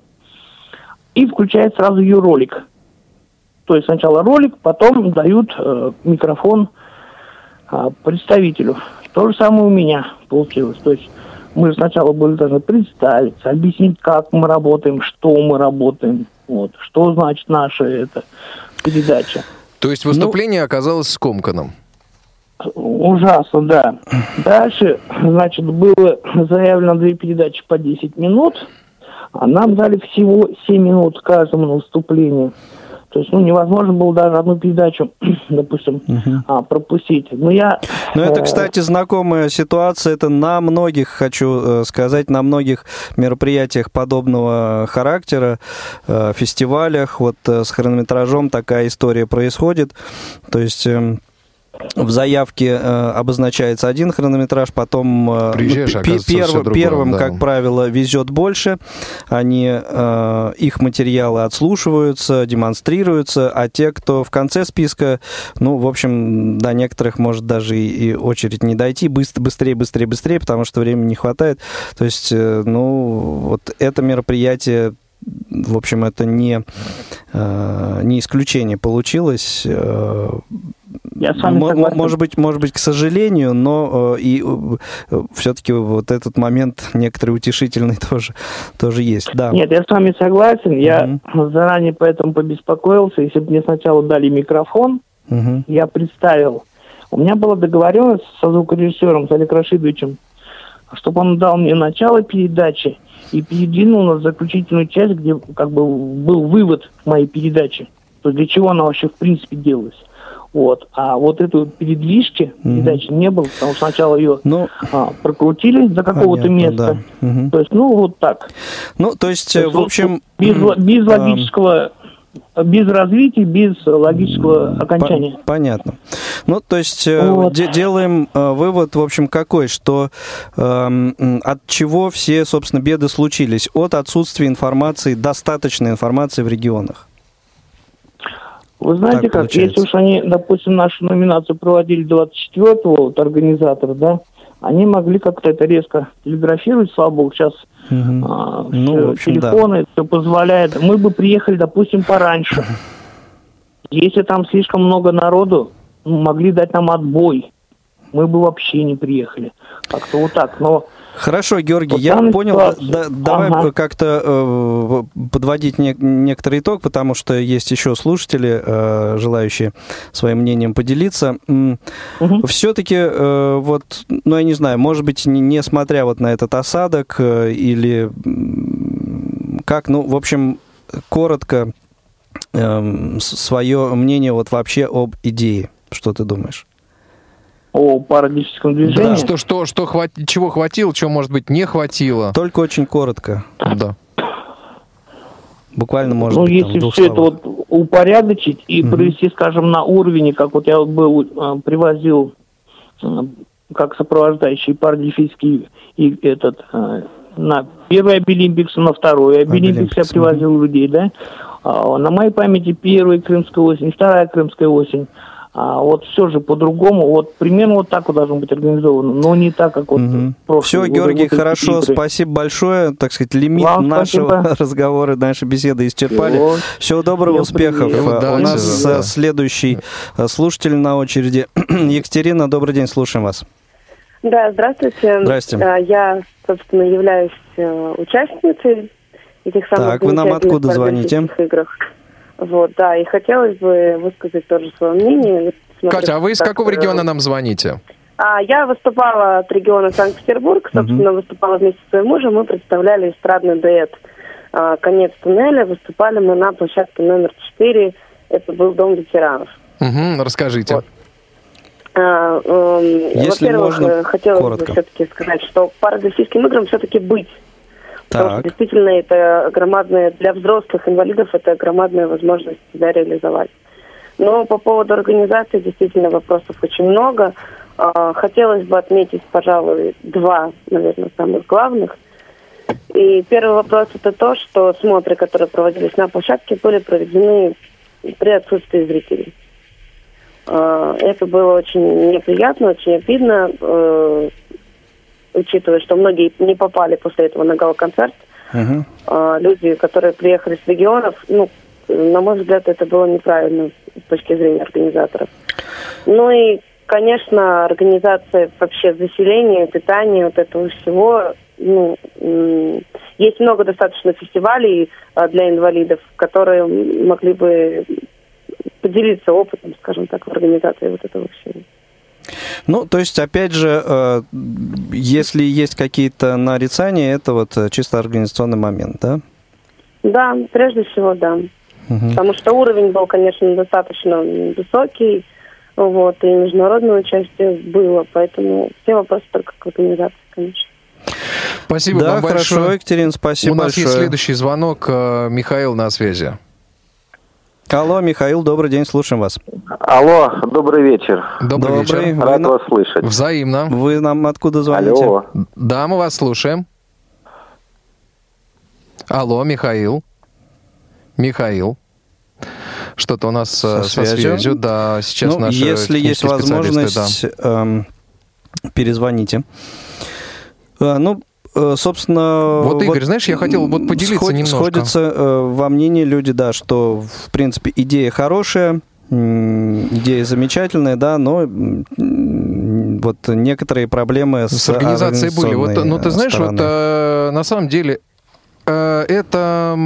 и включает сразу ее ролик. То есть сначала ролик, потом дают э, микрофон э, представителю. То же самое у меня получилось. То есть мы сначала были должны представиться, объяснить, как мы работаем, что мы работаем, вот, что значит наша эта передача. То есть выступление ну, оказалось скомканным? Ужасно, да. Дальше, значит, было заявлено две передачи по 10 минут, а нам дали всего 7 минут каждому на выступление. То есть, ну, невозможно было даже одну передачу, допустим, угу. а, пропустить. Но я... Ну, это, э, кстати, знакомая ситуация. Это на многих, хочу э, сказать, на многих мероприятиях подобного характера, э, фестивалях, вот с хронометражом такая история происходит. То есть эм, в заявке э, обозначается один хронометраж, потом э, ну, перв, другое, первым, да. как правило, везет больше, они э, их материалы отслушиваются, демонстрируются, а те, кто в конце списка, ну, в общем, до некоторых может даже и, и очередь не дойти, быстро, быстрее, быстрее, быстрее, потому что времени не хватает. То есть, э, ну, вот это мероприятие в общем, это не, э, не исключение получилось. Э, я с вами согласен. Может быть, может быть, к сожалению, но э, и все-таки вот этот момент некоторый утешительный тоже, тоже есть. Да. Нет, я с вами согласен. Я угу. заранее поэтому побеспокоился. Если бы мне сначала дали микрофон, угу. я представил. У меня была договоренность со звукорежиссером, с Олег Рашидовичем, чтобы он дал мне начало передачи, и передвинул нас в заключительную часть, где как бы был вывод моей передачи. То для чего она вообще в принципе делалась. Вот. А вот эту передвижки передачи mm-hmm. не было, потому что сначала ее ну, а, прокрутили до какого-то места. Да. Mm-hmm. То есть, ну, вот так. Ну, то есть, то есть в общем... Без, без логического без развития, без логического окончания. Понятно. Ну, то есть э, вот. де- делаем э, вывод, в общем, какой, что э, от чего все, собственно, беды случились? От отсутствия информации, достаточной информации в регионах. Вы знаете так как, получается. если уж они, допустим, нашу номинацию проводили 24-го, вот организатор, да, они могли как-то это резко телеграфировать, слава богу, сейчас угу. а, ну, общем, телефоны, да. все позволяет. Мы бы приехали, допустим, пораньше. Если там слишком много народу, могли дать нам отбой. Мы бы вообще не приехали. Как-то вот так. Но Хорошо, Георгий, вот я понял. Да, давай ага. как-то э, подводить не, некоторый итог, потому что есть еще слушатели, э, желающие своим мнением поделиться. Угу. Все-таки, э, вот, ну, я не знаю, может быть, не, несмотря вот на этот осадок э, или как, ну, в общем, коротко э, свое мнение вот вообще об идее. Что ты думаешь? О парадическом движении. Да, что, что, что хват... чего хватило, чего, может быть, не хватило. Только очень коротко. Да. Буквально, может ну, быть, там, если двух все это словах. вот упорядочить и Мгм. привести, скажем, на уровень, как вот я был, э, привозил э, как сопровождающий пардефийский и этот э, на первый обилимпикс, на второй обилимпикс я привозил людей, да. А, на моей памяти первая крымская осень, вторая крымская осень. А вот все же по-другому, вот примерно вот так вот должно быть организовано, но не так, как вот просто. Все, вот Георгий, вот хорошо, игры. спасибо большое. Так сказать, лимит Вам нашего спасибо. разговора, нашей беседы исчерпали. Вот. Всего доброго, Всем успехов. привет. А, У Удачи, нас да. а, следующий а, слушатель на очереди. Екатерина, добрый день, слушаем вас. Да, здравствуйте. Здрасте. А, Я, собственно, являюсь э, участницей этих самых Так, вы нам откуда звоните? играх. Вот, да, и хотелось бы высказать тоже свое мнение. Вот смотрю, Катя, а вы из как, какого э, региона нам звоните? А, я выступала от региона Санкт-Петербург, собственно, выступала вместе со своим мужем, мы представляли эстрадный дуэт а, «Конец туннеля», выступали мы на площадке номер 4, это был Дом ветеранов. Мгм, расскажите. А, эм, Если Во-первых, можно, э, хотелось коротко. бы все-таки сказать, что парадельфийским играм все-таки быть. Потому что Так, действительно это громадная, для взрослых инвалидов это громадная возможность себя реализовать. Но по поводу организации действительно вопросов очень много. А, Хотелось бы отметить, пожалуй, два, наверное, самых главных. И первый вопрос это то, что смотры, которые проводились на площадке, были проведены при отсутствии зрителей. А, Это было очень неприятно, очень обидно, э, учитывая, что многие не попали после этого на гала-концерт. мгм. А, Люди, которые приехали с регионов, ну, на мой взгляд, это было неправильно с точки зрения организаторов. Ну и, конечно, организация вообще заселения, питания, вот этого всего, ну, есть много достаточно фестивалей а, для инвалидов, которые могли бы поделиться опытом, скажем так, в организации вот этого всего. Ну, то есть, опять же, э, если есть какие-то нарицания, это вот э, чисто организационный момент, да? Да, прежде всего, да. Мгм. Потому что уровень был, конечно, достаточно высокий, вот, и международное участие было, поэтому все вопросы только к организации, конечно. Спасибо да, вам хорошо, большое. Екатерина, спасибо У нас большое. есть следующий звонок. э, Михаил на связи. Алло, Михаил, добрый день, слушаем вас. Алло, добрый вечер. Добрый, Добрый. вечер. Вы, Рад на- вас слышать. Взаимно. вы нам откуда звоните? Алло. Да, мы вас слушаем. Алло, Михаил. Михаил. Что-то у нас Со э, со, связью. связью. Да, сейчас ну, наши если есть возможность, эм, перезвоните. Э, ну, собственно... Вот, Игорь, знаешь, я хотел вот поделиться сход- немножко. Сходятся э, во мнении люди, да, что, в принципе, идея хорошая, идея замечательная, да, но вот некоторые проблемы с, с организацией были. Вот, ну, ты э, знаешь, вот стороны. э, на самом деле э, это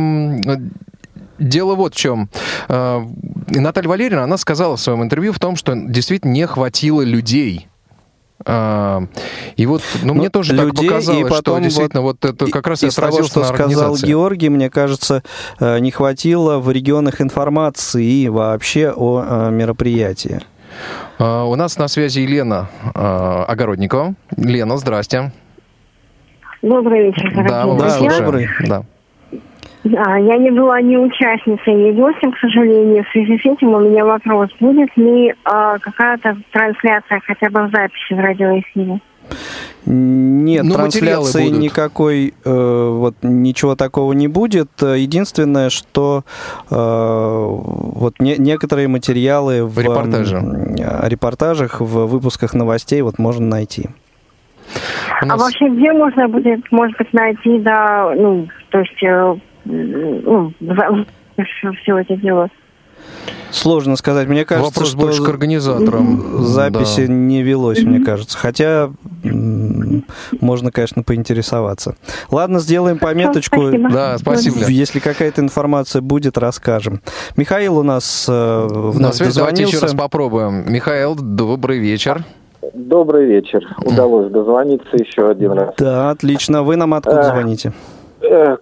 дело вот в чем. Э, Наталья Валерьевна, она сказала в своем интервью в том, что действительно не хватило людей. А, И вот, ну, мне Ну, тоже так людей, и показалось, что потом действительно вот, это как раз и Из того, что на сказал. Георгий, мне кажется, э, не хватило в регионах информации вообще о э, мероприятии. А, У нас на связи Елена а, Огородникова. Лена, здрасте. Добрый вечер, дорогие Да, Да, друзья. слушаем. добрый. Да. Да, я не была ни участницей, ни гостем, к сожалению. В связи с этим у меня вопрос. Будет ли а, какая-то трансляция хотя бы в записи в радиоэфире? Нет, Ну, материалы трансляции никакой, э, вот ничего такого не будет. Э, Единственное, что э, вот не- некоторые материалы в Репортаже. м, э, репортажах, в выпусках новостей вот можно найти. А нас- вообще где можно будет, может быть, найти, да, ну, то есть, э, ну, все это дело? Сложно сказать. Мне кажется, Вопрос что больше к организаторам. записи Да. не велось, мне кажется. Хотя можно, конечно, поинтересоваться. Ладно, сделаем пометочку. спасибо. Да, спасибо. Если какая-то информация будет, расскажем. Михаил у нас э, в На нас связи давайте еще раз попробуем. Михаил, добрый вечер. Добрый вечер. Удалось дозвониться еще один раз. Да, отлично. Вы нам откуда Э, звоните?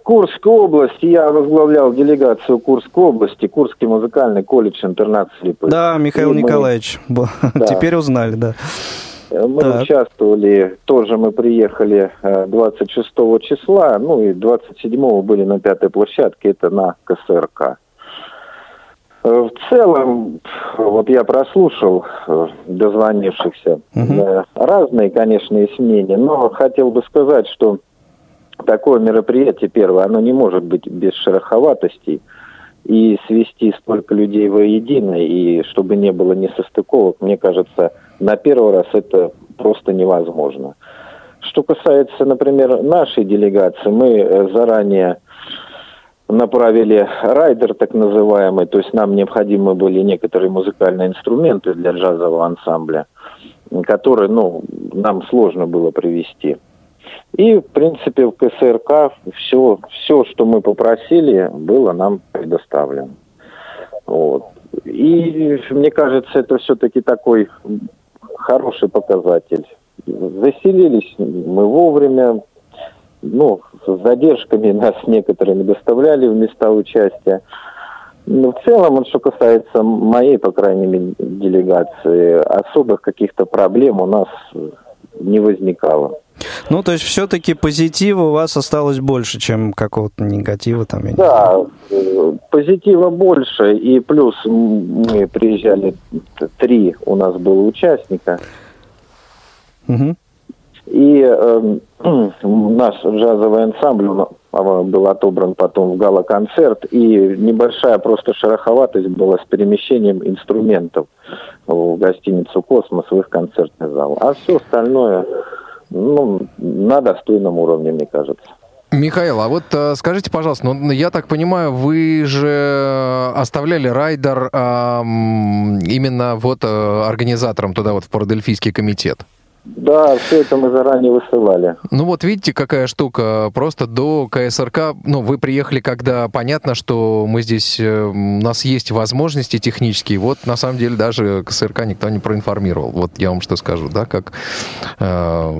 Курская область. Я возглавлял делегацию Курской области, Курский музыкальный колледж интернат слепых. Да, Михаил И мы- Николаевич. Бо- Да. Теперь узнали, да. Мы Так. участвовали, тоже мы приехали э, 26 числа, ну и 27 были на пятой площадке, это на КСРК. Э, В целом, вот я прослушал э, дозвонившихся. Э, Разные, конечно, есть мнения, но хотел бы сказать, что такое мероприятие, первое, оно не может быть без шероховатостей и свести столько людей воедино, и чтобы не было несостыковок, мне кажется, на первый раз это просто невозможно. Что касается, например, нашей делегации, мы э, заранее направили райдер так называемый, то есть нам необходимы были некоторые музыкальные инструменты для джазового ансамбля, которые, ну, нам сложно было привести. И, в принципе, в КСРК все, все, что мы попросили, было нам предоставлено. Вот. И мне кажется, это все-таки такой хороший показатель. Заселились мы вовремя, ну, с задержками нас некоторыми доставляли в места участия. Но в целом, вот, что касается моей, по крайней мере, делегации, особых каких-то проблем у нас не возникало. Ну, то есть все-таки позитива у вас осталось больше, чем какого-то негатива там. я не Да, э, позитива больше, и плюс мы приезжали, три у нас было участника, Мгм. и эм, наш джазовый ансамбль был отобран потом в гала-концерт, и небольшая просто шероховатость была с перемещением инструментов в гостиницу «Космос» в их концертный зал. А все остальное, ну, на достойном уровне, мне кажется. Михаил, а вот э, скажите, пожалуйста, ну, я так понимаю, вы же оставляли райдер ам, именно вот э, организаторам туда вот в Парадельфийский комитет? Да, все это мы заранее высылали. Ну вот видите, какая штука. Просто до КСРК, ну, вы приехали, когда понятно, что мы здесь, э, у нас есть возможности технические. Вот, на самом деле, даже КСРК никто не проинформировал. Вот я вам что скажу, да, как э,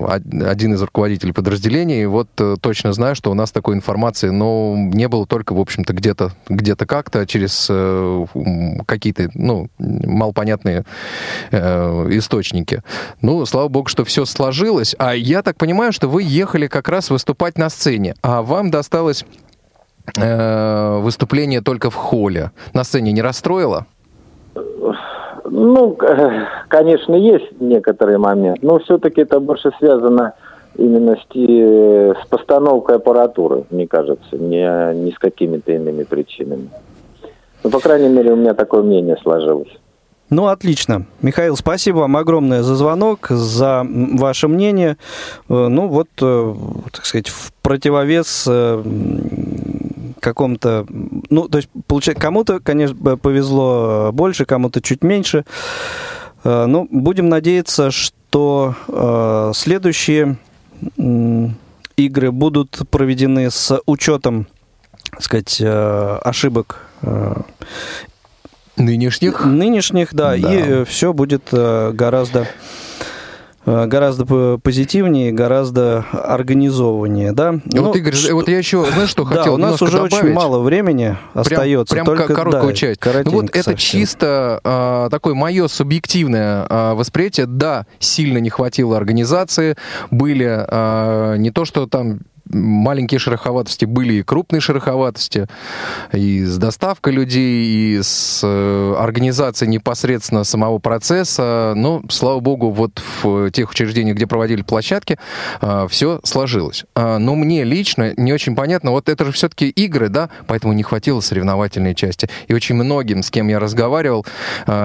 од- один из руководителей подразделений, вот э, точно знаю, что у нас такой информации, но не было только, в общем-то, где-то где-то как-то через э, какие-то, ну, малопонятные э, источники. Ну, слава богу, что все сложилось. А я так понимаю, что вы ехали как раз выступать на сцене, а вам досталось э, выступление только в холле. На сцене не расстроило? Ну, конечно, есть некоторые моменты, но все-таки это больше связано именно с, с постановкой аппаратуры, мне кажется, не, не с какими-то иными причинами. Ну, по крайней мере, у меня такое мнение сложилось. Ну, отлично. Михаил, спасибо вам огромное за звонок, за ваше мнение. Э, Ну, вот, э, так сказать, в противовес э, м, какому-то... Ну, то есть, получается, кому-то, конечно, повезло больше, кому-то чуть меньше. Ну, будем надеяться, что следующие игры будут проведены с учетом, так сказать, ошибок Нынешних? Нынешних, да, Да. и все будет э, гораздо э, гораздо позитивнее, гораздо организованнее, да. Ну, вот, Игорь, вот я еще, знаешь, что да, хотел у нас уже очень добавить? мало времени Прям- остается. Прям, только, ко- короткую да, часть. Ну, вот это совсем. чисто а, такое мое субъективное а, восприятие. Да, сильно не хватило организации. Были а, не то, что там маленькие шероховатости, были и крупные шероховатости, и с доставкой людей, и с э, организацией непосредственно самого процесса. Но, слава богу, вот в тех учреждениях, где проводили площадки, все сложилось. А, Но мне лично не очень понятно, вот это же все-таки игры, да, поэтому не хватило соревновательной части. И очень многим, с кем я разговаривал,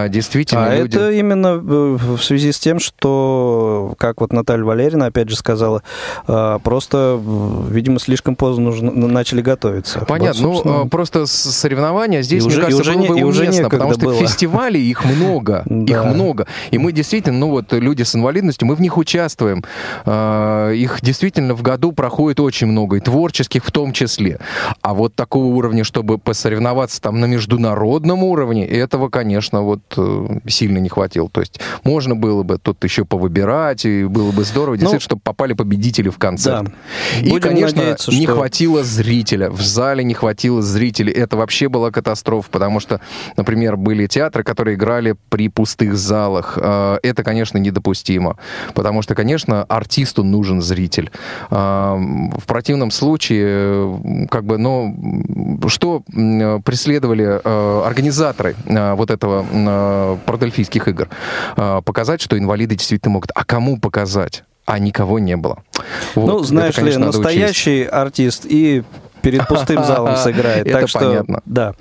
действительно А люди... это именно э, в связи с тем, что, как вот Наталья Валерьевна опять же сказала, э, просто, э, видимо, слишком поздно нужно, начали готовиться. Понятно, Вот, ну собственно. а, просто соревнования здесь, И мне уже- и кажется, уже было не- бы и уже уместно, потому что было. фестивалей их много, их много, и мы действительно, ну вот люди с инвалидностью, мы в них участвуем, А, их действительно в году проходит очень много, и творческих в том числе. А вот такого уровня, чтобы посоревноваться там на международном уровне, этого, конечно, вот э, сильно не хватило. То есть можно было бы тут еще повыбирать, и было бы здорово, действительно, чтобы попали победители в концерт. Да. Игорь, конечно, надеяться, не что- хватило зрителя. В зале не хватило зрителей. Это вообще была катастрофа, потому что, например, были театры, которые играли при пустых залах. Э, Это, конечно, недопустимо. Потому что, конечно, артисту нужен зритель. Э, В противном случае, как бы, ну, что преследовали э, организаторы вот этого продельфийских игр? Показать, что инвалиды действительно могут. А кому показать? А никого не было. Вот. ну, Это, знаешь конечно, ли, надо учесть. настоящий артист и перед пустым залом сыграет. Это так что, понятно. да.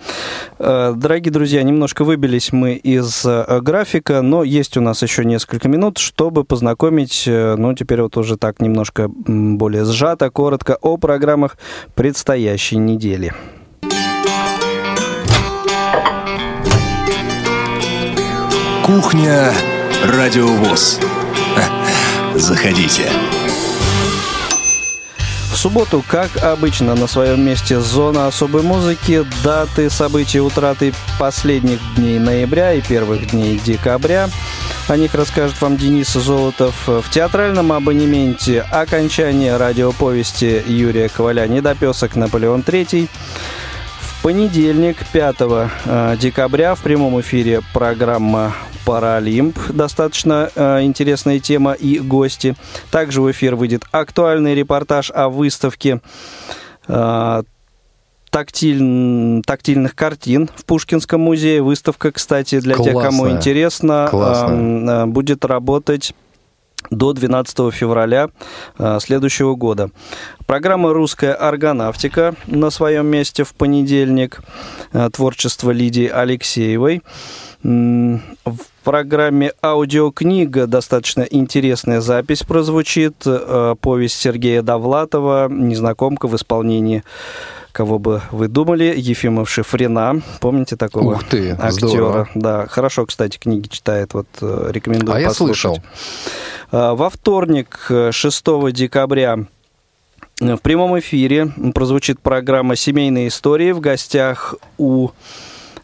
Э, Дорогие друзья, немножко выбились мы из э, графика, но есть у нас еще несколько минут, чтобы познакомить, э, ну, теперь вот уже так немножко более сжато, коротко о программах предстоящей недели. Кухня Радиовоз. Заходите. В субботу, как обычно, на своем месте зона особой музыки, даты, события, утраты последних дней ноября и первых дней декабря. О них расскажет вам Денис Золотов в театральном абонементе окончание радиоповести Юрия Коваля «Недопесок Наполеон III». В понедельник, 5 э, декабря, в прямом эфире программа «Паралимп». Достаточно э, интересная тема и гости. Также в эфир выйдет актуальный репортаж о выставке э, тактиль- тактильных картин в Пушкинском музее. Выставка, кстати, для тех, кому Классная. интересно, Классная. эм, э, будет работать до 12 февраля э, следующего года. Программа «Русская органавтика» на своем месте в понедельник. Э, Творчество Лидии Алексеевой. В программе «Аудиокнига» достаточно интересная запись прозвучит. Э, Повесть Сергея Довлатова «Незнакомка» в исполнении Кого бы вы думали? Ефимов Шифрина. Помните такого Ух ты, актера? здорово. Да, хорошо, кстати, книги читает. Вот э, рекомендую А я послушать. слышал. А, Во вторник, э, 6 декабря, э, в прямом эфире прозвучит программа «Семейные истории». В гостях у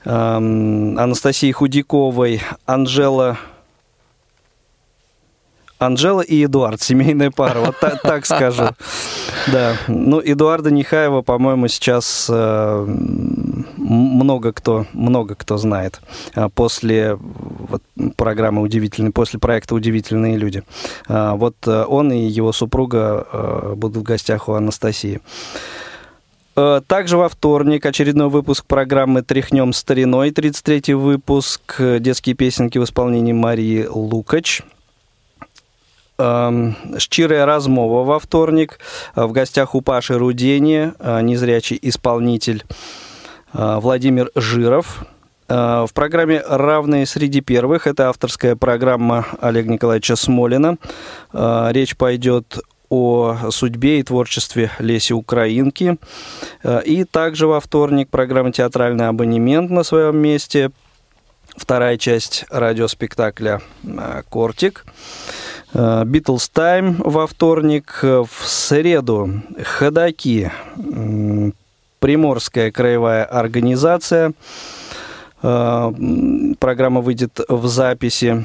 Анастасии Худяковой Анжела... Анжела и Эдуард, семейная пара, вот та- так скажу. Да, ну, Эдуарда Нехаева, по-моему, сейчас э, много кто, много кто знает а, после вот, программы «Удивительные», после проекта «Удивительные люди». А, Вот э, он и его супруга э, будут в гостях у Анастасии. Э, Также во вторник очередной выпуск программы «Тряхнем стариной», 33-й выпуск, э, детские песенки в исполнении Марии Лукач. Эм, Щирая размова во вторник. Э, В гостях у Паши Рудени, незрячий исполнитель Владимир Жиров. В программе «Равные среди первых» это авторская программа Олега Николаевича Смолина. Речь пойдет о судьбе и творчестве Леси Украинки. Э, И также во вторник программа «Театральный абонемент» на своем месте. Вторая часть радиоспектакля э, «Кортик». Битлз Тайм во вторник. Э, В среду Ходаки. м, Приморская краевая организация. Э, Программа выйдет в записи.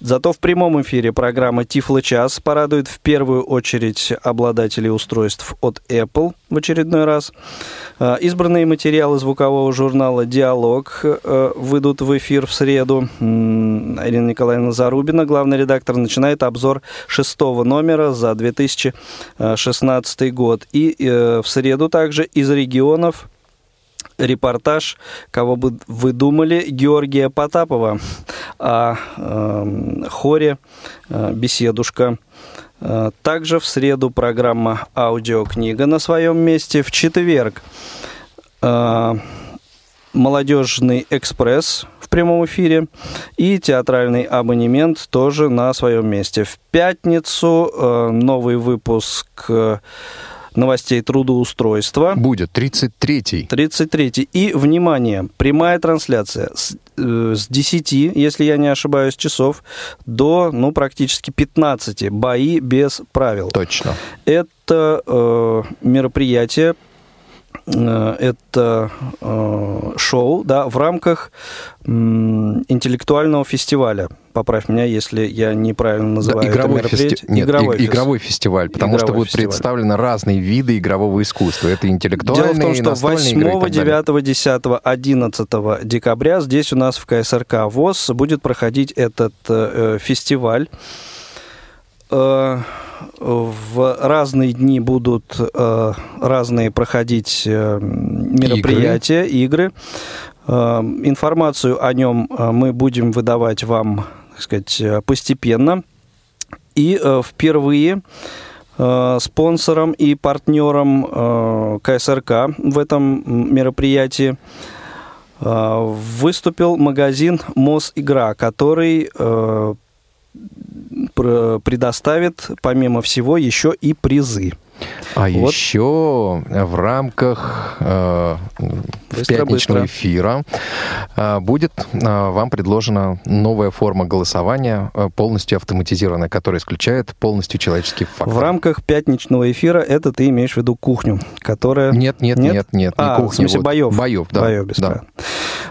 Зато в прямом эфире программа Тифло час порадует в первую очередь обладателей устройств от Apple в очередной раз. Э, Избранные материалы звукового журнала «Диалог» э, выйдут в эфир в среду. Ирина Николаевна Зарубина, главный редактор, начинает обзор шестого номера за 2016 год. И в среду также из регионов репортаж, кого бы вы думали, Георгия Потапова о э, хоре э, «Беседушка». Э, Также в среду программа «Аудиокнига» на своем месте. В четверг э, «Молодежный экспресс» в прямом эфире и театральный абонемент тоже на своем месте. В пятницу э, новый выпуск э, новостей трудоустройства. Будет 33-й. 33 И, внимание, прямая трансляция с, э, с 10, если я не ошибаюсь, часов до, ну, практически 15. Бои без правил. Точно. Это э, мероприятие это э, шоу да, в рамках интеллектуального фестиваля. Поправь меня, если я неправильно называю да, игровой это мероприятие. Фести... Нет, игровой, и, игровой фестиваль, потому игровой что будут фестиваль. представлены разные виды игрового искусства. Это интеллектуальные, Дело в том, что 8, игры 9, 10, 11 декабря здесь у нас в КСРК ВОЗ будет проходить этот э, фестиваль. Э, в разные дни будут э, разные проходить э, мероприятия, игры. игры. Э, информацию о нем э, мы будем выдавать вам, так сказать, э, постепенно. И э, впервые э, спонсором и партнером э, КСРК в этом мероприятии выступил магазин Мосигра, который предоставит, помимо всего, еще и призы. А вот. еще в рамках э, быстро, пятничного быстро. эфира э, будет э, вам предложена новая форма голосования, э, полностью автоматизированная, которая исключает полностью человеческий фактор. В рамках пятничного эфира это ты имеешь в виду кухню, которая... Нет, нет, нет, нет, нет а, не кухня. в смысле вот. боев. Боев, да. Боев, без да.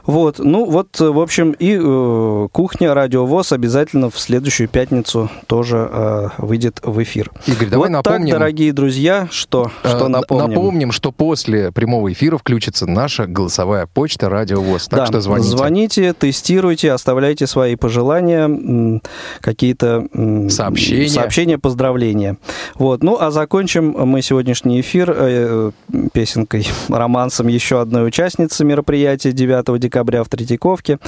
Вот, ну вот, в общем, и э, кухня Радиовоз обязательно в следующую пятницу тоже э, выйдет в эфир. Игорь, давай вот напомним... так, дорогие друзья, что, что э, напомним? Напомним, что после прямого эфира включится наша голосовая почта Радиовоз. Так да, что звоните. Звоните, тестируйте, оставляйте свои пожелания, какие-то сообщения, сообщения поздравления. Вот. Ну, а закончим мы сегодняшний эфир э, песенкой, романсом еще одной участницы мероприятия 9 декабря в Третьяковке,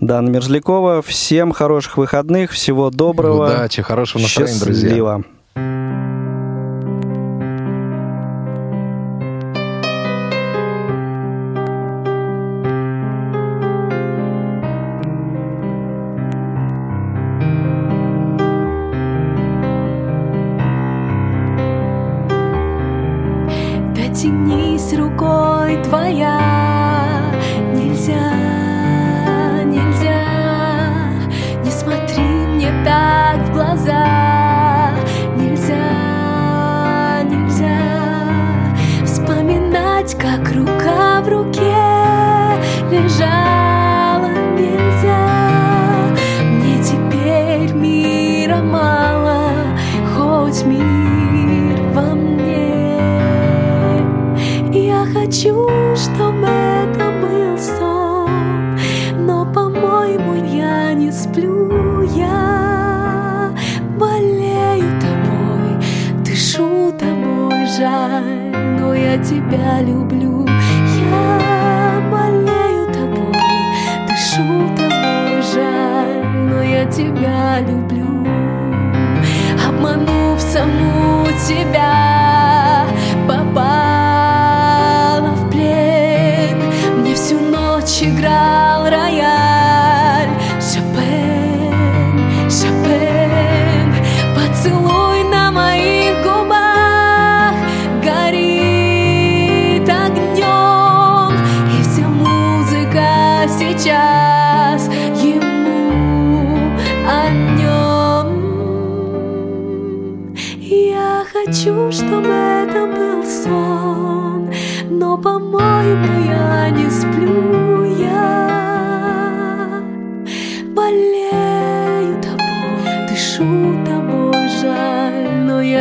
Дана Мерзлякова. Всем хороших выходных, всего доброго. Удачи, хорошего настроения, Счастливо. друзья. Рукой твоя, саму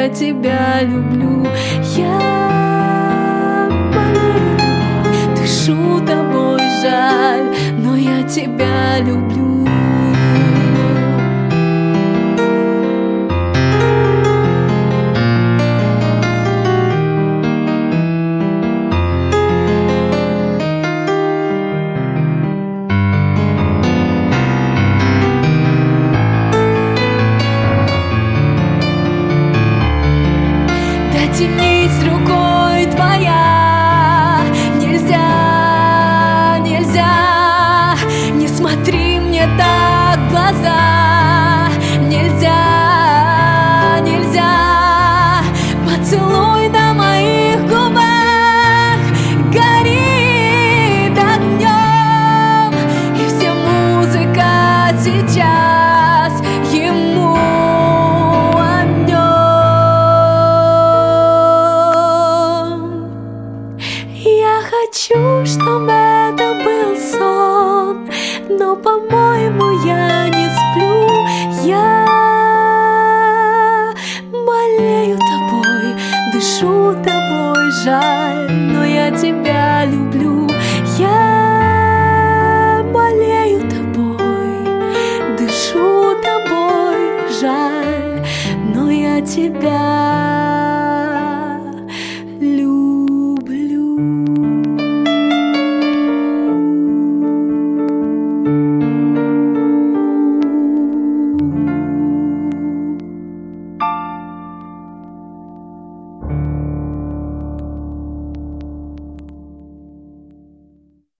я тебя люблю, я болею тобой, дышу тобой, жаль, но я тебя люблю.